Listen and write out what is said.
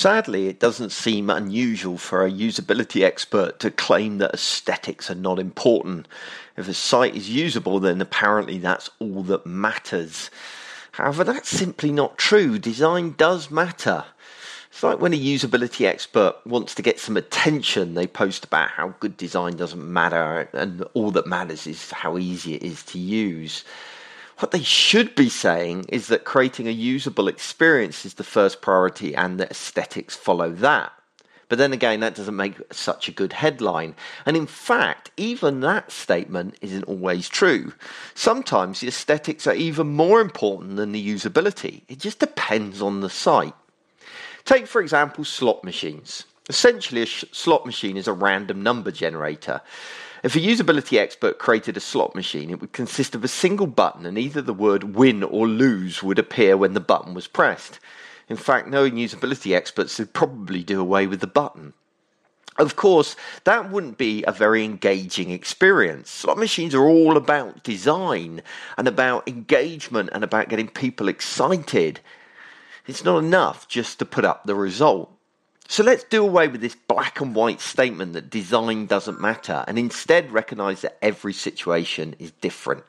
Sadly, it doesn't seem unusual for a usability expert to claim that aesthetics are not important. If a site is usable, then apparently that's all that matters. However, that's simply not true. Design does matter. It's like when a usability expert wants to get some attention, they post about how good design doesn't matter and all that matters is how easy it is to use. What they should be saying is that creating a usable experience is the first priority and that aesthetics follow that. But then again, that doesn't make such a good headline. And in fact, even that statement isn't always true. Sometimes the aesthetics are even more important than the usability. It just depends on the site. Take, for example, slot machines. Essentially, a sh- slot machine is a random number generator. If a usability expert created a slot machine, it would consist of a single button, and either the word win or lose would appear when the button was pressed. In fact, knowing usability experts would probably do away with the button. Of course, that wouldn't be a very engaging experience. Slot machines are all about design and about engagement and about getting people excited. It's not enough just to put up the result. So let's do away with this black and white statement that design doesn't matter and instead recognize that every situation is different.